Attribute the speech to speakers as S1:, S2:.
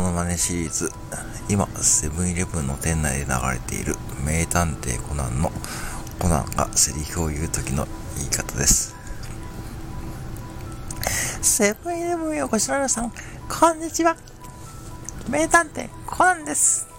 S1: マネシリーズ、今、セブンイレブンの店内で流れている名探偵コナンのコナンがセリフを言う時の言い方です。セブンイレブンをご視聴の皆さん、こんにちは。名探偵コナンです。